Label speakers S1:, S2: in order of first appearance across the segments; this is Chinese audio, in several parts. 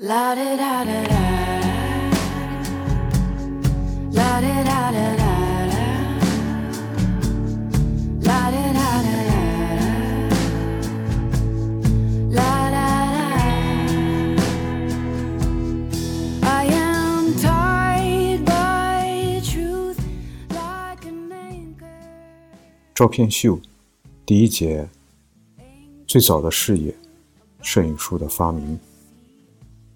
S1: La da da da da. La da da da da. La da da da da. La da da. I am tied by truth like an anchor.
S2: 照片秀第一节，最早的视野，摄影术的发明。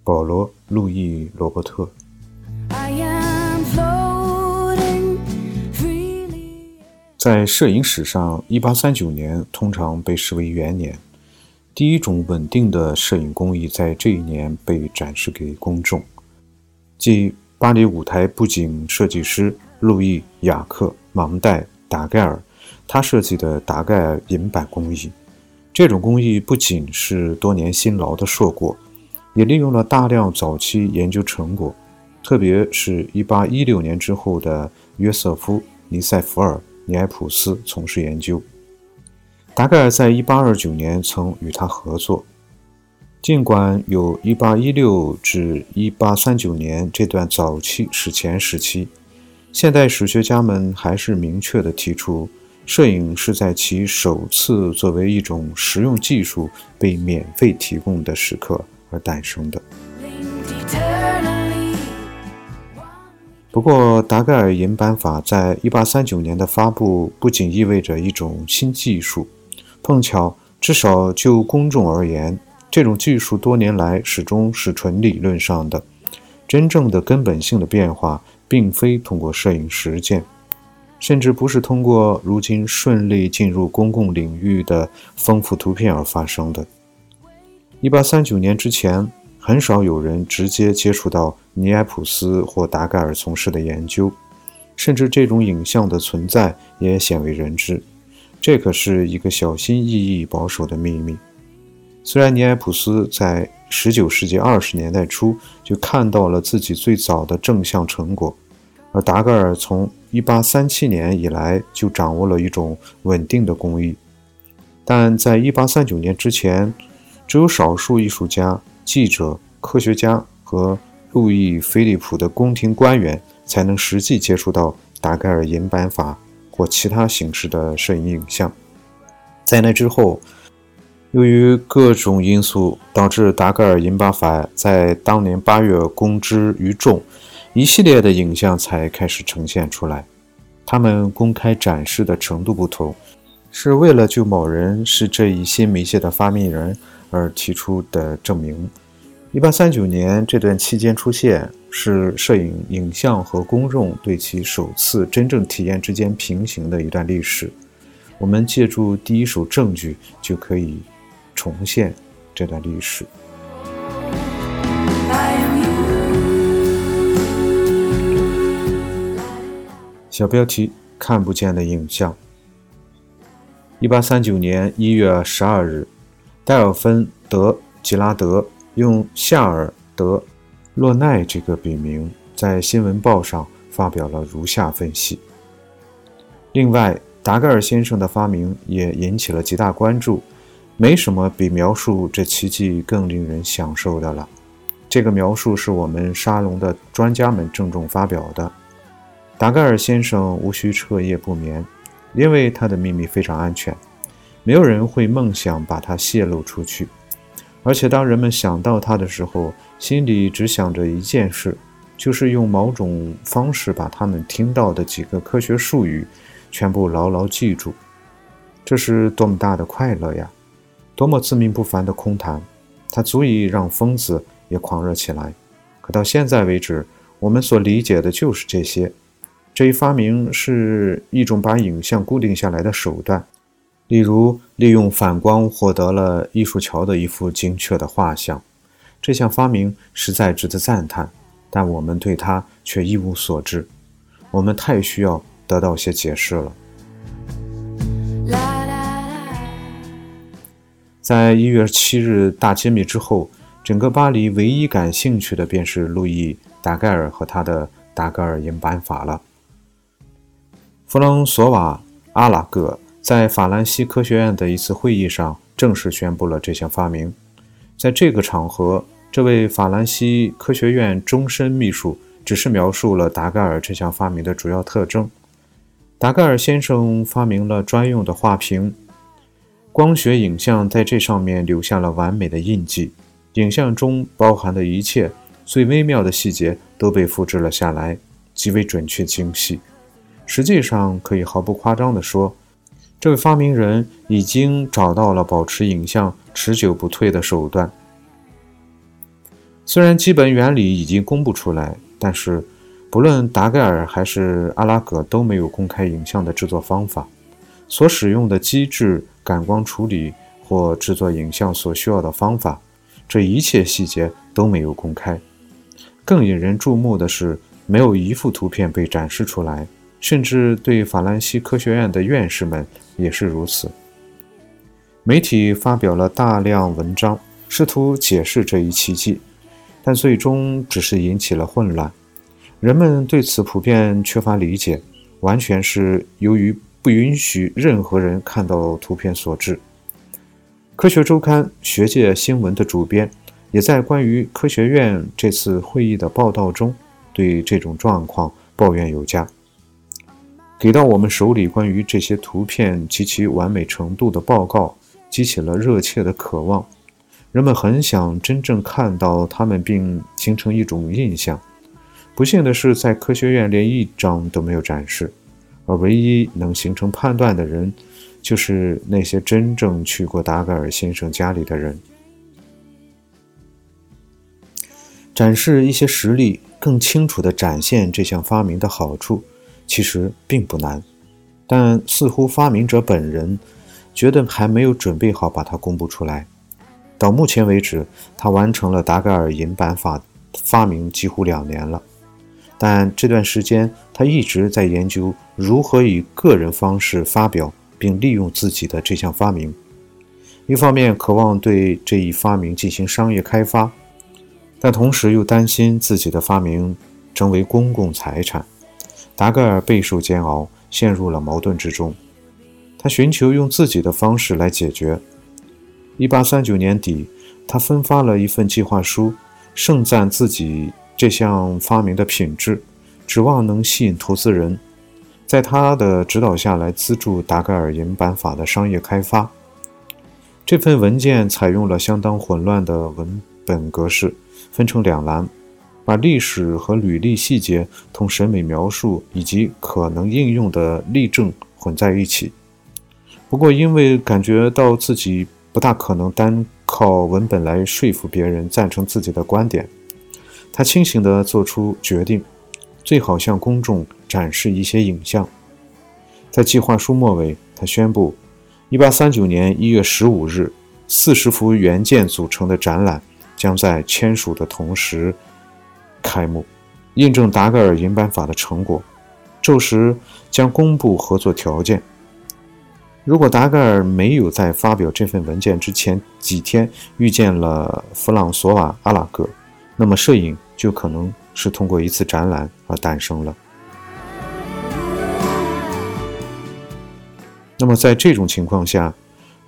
S2: 保罗·路易·罗伯特.在摄影史上，1839年通常被视为元年，第一种稳定的摄影工艺在这一年被展示给公众，即巴黎舞台布景设计师路易·雅克·芒代·达盖尔他设计的达盖尔银版工艺。这种工艺不仅是多年辛劳的硕果，也利用了大量早期研究成果，特别是1816年之后的约瑟夫·尼塞弗尔·尼埃普斯从事研究。达盖尔在1829年曾与他合作。尽管有1816至1839年这段早期史前时期，现代史学家们还是明确地提出，摄影是在其首次作为一种实用技术被免费提供的时刻而诞生的。不过，达盖尔银版法在1839年的发布不仅意味着一种新技术，碰巧，至少就公众而言，这种技术多年来始终是纯理论上的，真正的根本性的变化，并非通过摄影实践，甚至不是通过如今顺利进入公共领域的丰富图片而发生的。1839年之前，很少有人直接接触到尼埃普斯或达盖尔从事的研究，甚至这种影像的存在也鲜为人知。这可是一个小心翼翼、保守的秘密。虽然尼埃普斯在19世纪20年代初就看到了自己最早的正向成果，而达盖尔从1837年以来就掌握了一种稳定的工艺，但在1839年之前，只有少数艺术家、记者、科学家和路易·菲利普的宫廷官员才能实际接触到达盖尔银版法或其他形式的摄影影像。在那之后，由于各种因素，导致达盖尔银版法在当年八月公之于众，一系列的影像才开始呈现出来。他们公开展示的程度不同，是为了就某人是这一新媒介的发明人而提出的证明。1839年这段期间出现，是摄影影像和公众对其首次真正体验之间平行的一段历史。我们借助第一手证据，就可以重现这段历史。小标题：看不见的影像。1839年1月12日，戴尔芬·德·吉拉德用夏尔·德·洛奈这个笔名在新闻报上发表了如下分析。另外，达盖尔先生的发明也引起了极大关注，没什么比描述这奇迹更令人享受的了。这个描述是我们沙龙的专家们郑重发表的。达盖尔先生无需彻夜不眠，因为他的秘密非常安全，没有人会梦想把它泄露出去。而且，当人们想到它的时候，心里只想着一件事，就是用某种方式把他们听到的几个科学术语全部牢牢记住。这是多么大的快乐呀！多么自命不凡的空谈，它足以让疯子也狂热起来。可到现在为止，我们所理解的就是这些。这一发明是一种把影像固定下来的手段，例如利用反光获得了艺术桥的一幅精确的画像。这项发明实在值得赞叹，但我们对它却一无所知。我们太需要得到些解释了。在一月七日大揭秘之后，整个巴黎唯一感兴趣的便是路易·达盖尔和他的达盖尔银版法了。弗朗索瓦·阿拉戈在法兰西科学院的一次会议上正式宣布了这项发明。在这个场合，这位法兰西科学院终身秘书只是描述了达盖尔这项发明的主要特征。达盖尔先生发明了专用的画屏，光学影像在这上面留下了完美的印记。影像中包含的一切最微妙的细节都被复制了下来，极为准确精细。实际上，可以毫不夸张地说，这位发明人已经找到了保持影像持久不退的手段。虽然基本原理已经公布出来，但是。不论达盖尔还是阿拉格都没有公开影像的制作方法，所使用的机制、感光处理或制作影像所需要的方法，这一切细节都没有公开。更引人注目的是，没有一幅图片被展示出来，甚至对法兰西科学院的院士们也是如此。媒体发表了大量文章，试图解释这一奇迹，但最终只是引起了混乱。人们对此普遍缺乏理解，完全是由于不允许任何人看到图片所致。科学周刊学界新闻的主编也在关于科学院这次会议的报道中，对这种状况抱怨有加。给到我们手里关于这些图片及其完美程度的报告，激起了热切的渴望。人们很想真正看到它们，并形成一种印象。不幸的是，在科学院连一张都没有展示，而唯一能形成判断的人，就是那些真正去过达盖尔先生家里的人。展示一些实例，更清楚地展现这项发明的好处，其实并不难，但似乎发明者本人觉得还没有准备好把它公布出来。到目前为止，他完成了达盖尔银版法发明几乎两年了。但这段时间，他一直在研究如何以个人方式发表并利用自己的这项发明。一方面渴望对这一发明进行商业开发，但同时又担心自己的发明成为公共财产。达盖尔备受煎熬，陷入了矛盾之中。他寻求用自己的方式来解决。1839年底，他分发了一份计划书，盛赞自己。这项发明的品质，指望能吸引投资人，在他的指导下来资助达盖尔银版法的商业开发。这份文件采用了相当混乱的文本格式，分成两栏，把历史和履历细节同审美描述以及可能应用的例证混在一起。不过，因为感觉到自己不大可能单靠文本来说服别人赞成自己的观点。他清醒地做出决定，最好向公众展示一些影像。在计划书末尾，他宣布，1839年1月15日，40幅原件组成的展览将在签署的同时开幕，印证达盖尔银版法的成果。届时将公布合作条件。如果达盖尔没有在发表这份文件之前几天遇见了弗朗索瓦·阿拉格，那么摄影就可能是通过一次展览而诞生了。那么在这种情况下，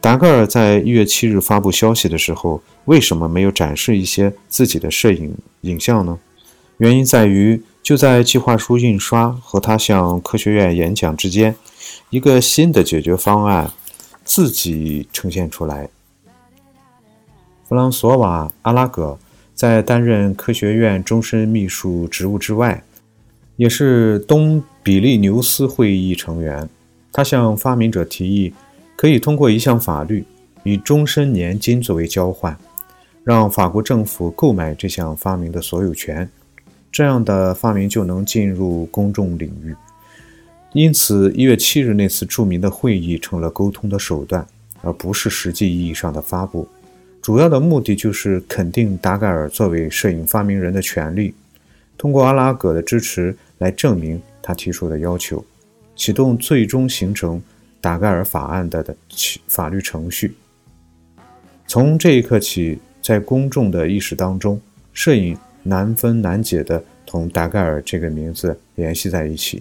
S2: 达盖尔在一月七日发布消息的时候，为什么没有展示一些自己的摄影影像呢？原因在于，就在计划书印刷和他向科学院演讲之间，一个新的解决方案自己呈现出来。弗朗索瓦·阿拉格。在担任科学院终身秘书职务之外，也是东比利牛斯会议成员。他向发明者提议，可以通过一项法律，以终身年金作为交换，让法国政府购买这项发明的所有权。这样的发明就能进入公众领域。因此，一月七日那次著名的会议成了沟通的手段，而不是实际意义上的发布。主要的目的就是肯定达盖尔作为摄影发明人的权利，通过阿拉格的支持来证明他提出的要求，启动最终形成达盖尔法案的的法律程序。从这一刻起，在公众的意识当中，摄影难分难解地同达盖尔这个名字联系在一起。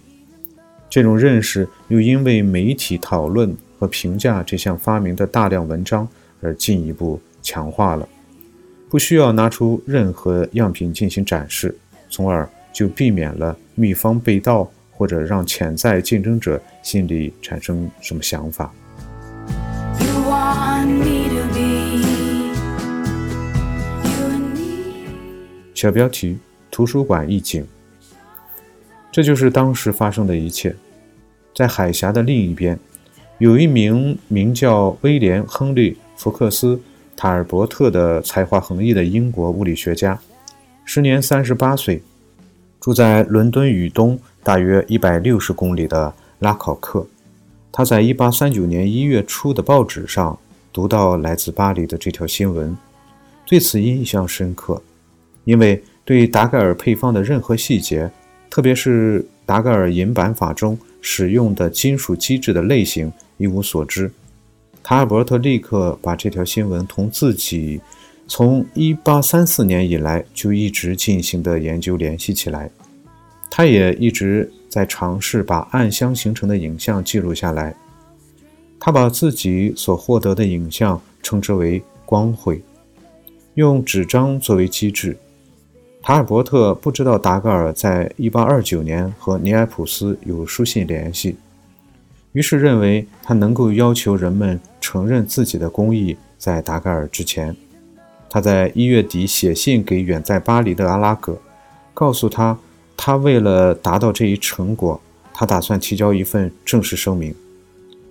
S2: 这种认识又因为媒体讨论和评价这项发明的大量文章而进一步。强化了，不需要拿出任何样品进行展示，从而就避免了秘方被盗或者让潜在竞争者心里产生什么想法。小标题：图书馆一景。这就是当时发生的一切。在海峡的另一边，有一名名叫威廉·亨利·福克斯·塔尔伯特的才华横溢的英国物理学家，时年三十八岁，住在伦敦以东大约一百六十公里的拉考克。他在一八三九年一月初的报纸上读到来自巴黎的这条新闻，对此印象深刻，因为对达盖尔配方的任何细节，特别是达盖尔银板法中使用的金属基质的类型一无所知。卡尔伯特立刻把这条新闻同自己从1834年以来就一直进行的研究联系起来。他也一直在尝试把暗箱形成的影像记录下来。他把自己所获得的影像称之为光绘，用纸张作为基质。塔尔伯特不知道达盖尔在1829年和尼埃普斯有书信联系，于是认为他能够要求人们承认自己的工艺在达盖尔之前。他在一月底写信给远在巴黎的阿拉格，告诉他，他为了达到这一成果，他打算提交一份正式声明，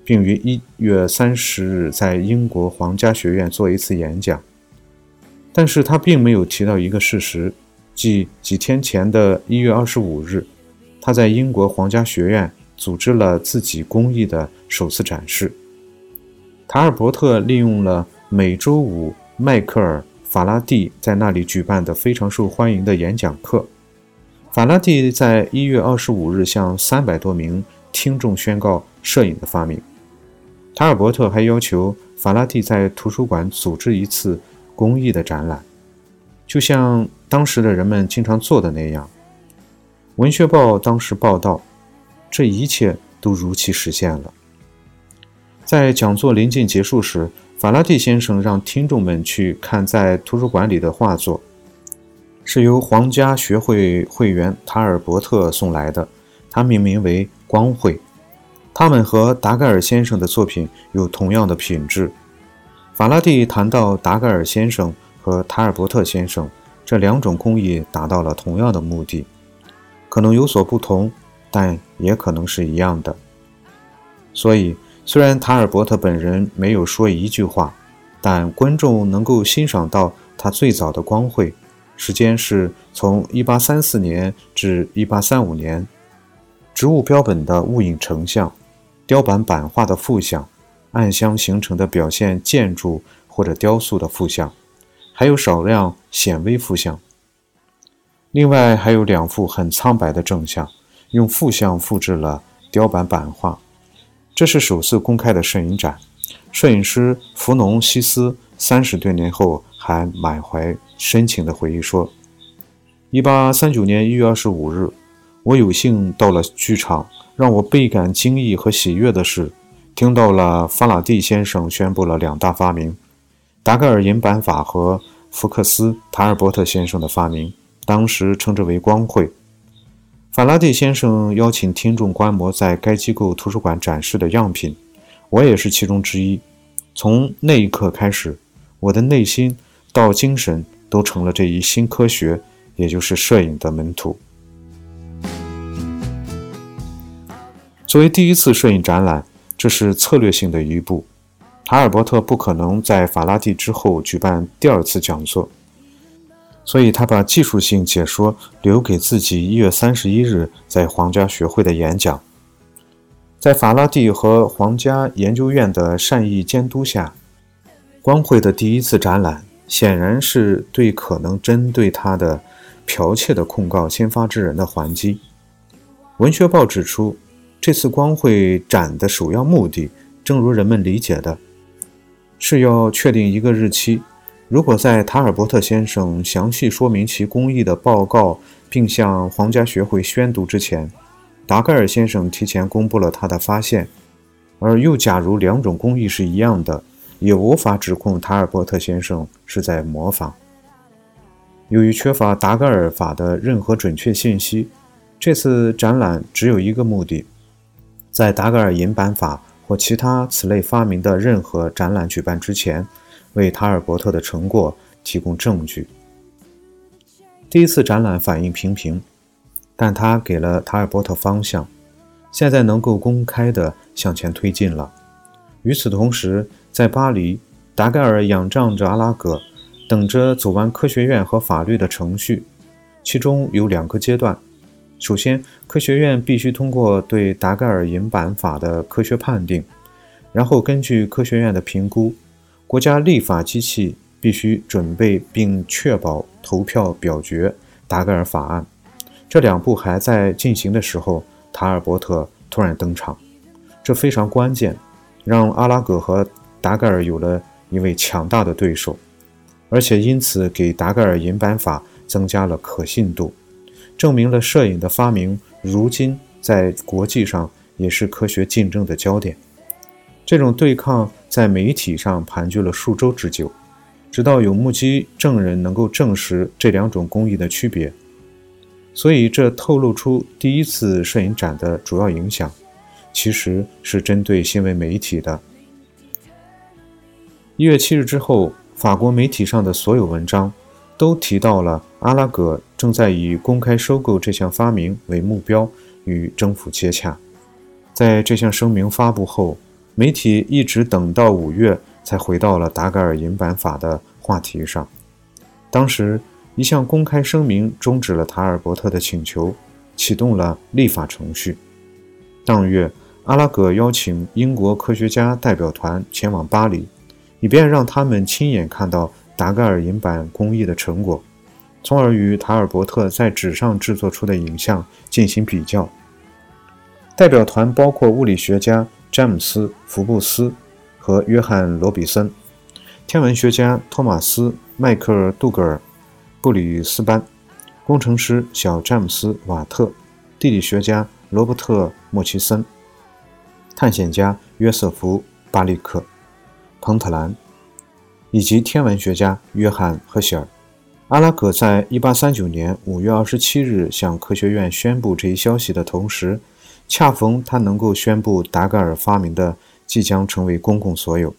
S2: 并于一月三十日在英国皇家学院做一次演讲。但是他并没有提到一个事实。即几天前的一月二十五日，他在英国皇家学院组织了自己工艺的首次展示。塔尔伯特利用了每周五迈克尔·法拉第在那里举办的非常受欢迎的演讲课。法拉第在一月二十五日向三百多名听众宣告摄影的发明。塔尔伯特还要求法拉第在图书馆组织一次工艺的展览。就像当时的人们经常做的那样，《文学报》当时报道，这一切都如期实现了。在讲座临近结束时，法拉第先生让听众们去看在图书馆里的画作，是由皇家学会会员塔尔伯特送来的，他命名为《光绘》。他们和达盖尔先生的作品有同样的品质。法拉第谈到达盖尔先生。和塔尔伯特先生这两种工艺达到了同样的目的，可能有所不同，但也可能是一样的。所以，虽然塔尔伯特本人没有说一句话，但观众能够欣赏到他最早的光绘，时间是从1834年至1835年，植物标本的物影成像，雕版版画的复像，暗箱形成的表现建筑或者雕塑的复像。还有少量显微复像，另外还有两幅很苍白的正像，用负像复制了雕版版画。这是首次公开的摄影展。摄影师弗农西斯三十多年后还满怀深情地回忆说：“一八三九年一月二十五日，我有幸到了剧场。让我倍感惊异和喜悦的是，听到了法拉第先生宣布了两大发明。”达盖尔银版法和福克斯·塔尔伯特先生的发明，当时称之为光绘。法拉第先生邀请听众观摩在该机构图书馆展示的样品，我也是其中之一。从那一刻开始，我的内心到精神都成了这一新科学，也就是摄影的门徒。作为第一次摄影展览，这是策略性的一步。塔尔伯特不可能在法拉第之后举办第二次讲座，所以他把技术性解说留给自己一月三十一日在皇家学会的演讲。在法拉第和皇家研究院的善意监督下，光会的第一次展览显然是对可能针对他的剽窃的控告先发制人的还击。文学报指出，这次光会展的首要目的，正如人们理解的。是要确定一个日期。如果在塔尔伯特先生详细说明其工艺的报告，并向皇家学会宣读之前，达盖尔先生提前公布了他的发现，而又假如两种工艺是一样的，也无法指控塔尔伯特先生是在模仿。由于缺乏达盖尔法的任何准确信息，这次展览只有一个目的：在达盖尔银版法或其他此类发明的任何展览举办之前，为塔尔伯特的成果提供证据。第一次展览反应平平，但它给了塔尔伯特方向，现在能够公开的向前推进了。与此同时，在巴黎，达盖尔仰仗着阿拉格，等着走完科学院和法律的程序，其中有两个阶段。首先，科学院必须通过对达盖尔银版法的科学判定，然后根据科学院的评估，国家立法机器。必须准备并确保投票表决达盖尔法案。这两步还在进行的时候，塔尔伯特突然登场，这非常关键，让阿拉格和达盖尔有了一位强大的对手，而且因此给达盖尔银版法增加了可信度，证明了摄影的发明如今在国际上也是科学竞争的焦点。这种对抗在媒体上盘踞了数周之久。直到有目击证人能够证实这两种工艺的区别，所以这透露出第一次摄影展的主要影响，其实是针对新闻媒体的。一月七日之后，法国媒体上的所有文章都提到了阿拉格正在以公开收购这项发明为目标与政府接洽。在这项声明发布后，媒体一直等到五月。才回到了达盖尔银版法的话题上。当时，一项公开声明终止了塔尔伯特的请求，启动了立法程序。当月，阿拉格邀请英国科学家代表团前往巴黎，以便让他们亲眼看到达盖尔银版工艺的成果，从而与塔尔伯特在纸上制作出的影像进行比较。代表团包括物理学家詹姆斯·福布斯。和约翰·罗比森，天文学家托马斯·迈克尔·杜格尔、布里斯班，工程师小詹姆斯·瓦特，地理学家罗伯特·莫奇森，探险家约瑟夫·巴利克、彭特兰，以及天文学家约翰·赫歇尔。阿拉格在1839年5月27日向科学院宣布这一消息的同时，恰逢他能够宣布达盖尔发明的。即将成为公共所有。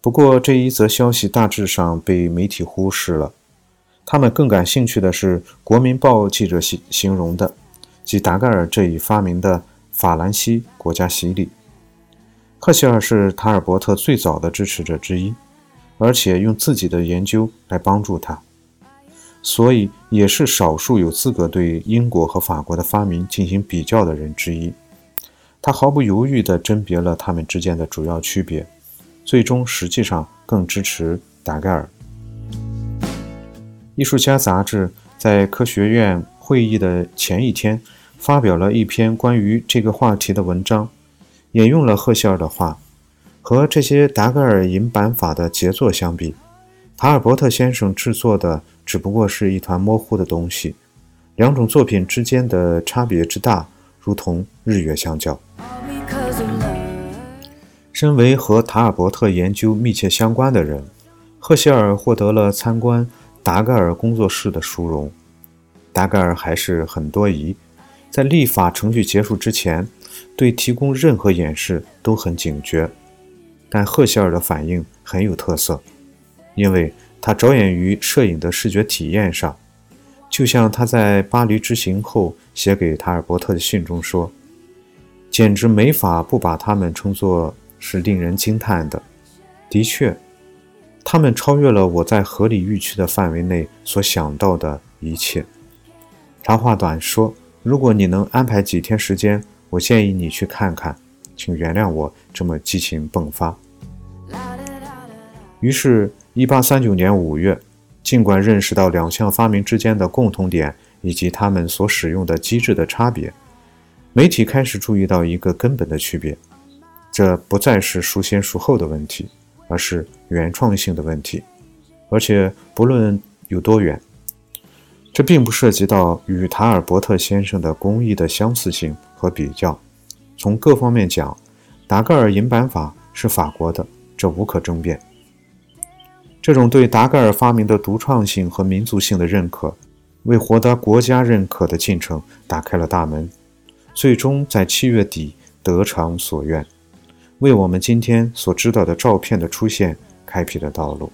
S2: 不过，这一则消息大致上被媒体忽视了。他们更感兴趣的是《国民报》记者形形容的，即达盖尔这一发明的法兰西国家洗礼。赫歇尔是塔尔伯特最早的支持者之一，而且用自己的研究来帮助他，所以也是少数有资格对英国和法国的发明进行比较的人之一。他毫不犹豫地甄别了他们之间的主要区别，最终实际上更支持达盖尔。艺术家杂志在科学院会议的前一天发表了一篇关于这个话题的文章，引用了赫歇尔的话：“和这些达盖尔银版法的杰作相比，塔尔伯特先生制作的只不过是一团模糊的东西。两种作品之间的差别之大，如同日月相较。”身为和塔尔伯特研究密切相关的人，赫歇尔获得了参观达盖尔工作室的殊荣。达盖尔还是很多疑，在立法程序结束之前，对提供任何演示都很警觉。但赫歇尔的反应很有特色，因为他着眼于摄影的视觉体验上，就像他在巴黎之行后写给塔尔伯特的信中说：“简直没法不把他们称作。”是令人惊叹的。的确，他们超越了我在合理预期的范围内所想到的一切。长话短说，如果你能安排几天时间，我建议你去看看。请原谅我这么激情迸发。于是，1839年5月，尽管认识到两项发明之间的共同点以及它们所使用的机制的差别，媒体开始注意到一个根本的区别。这不再是孰先孰后的问题，而是原创性的问题，而且不论有多远，这并不涉及到与塔尔伯特先生的工艺的相似性和比较。从各方面讲，达盖尔银版法是法国的，这无可争辩。这种对达盖尔发明的独创性和民族性的认可，为获得国家认可的进程打开了大门，最终在七月底得偿所愿，为我们今天所知道的照片的出现开辟了道路。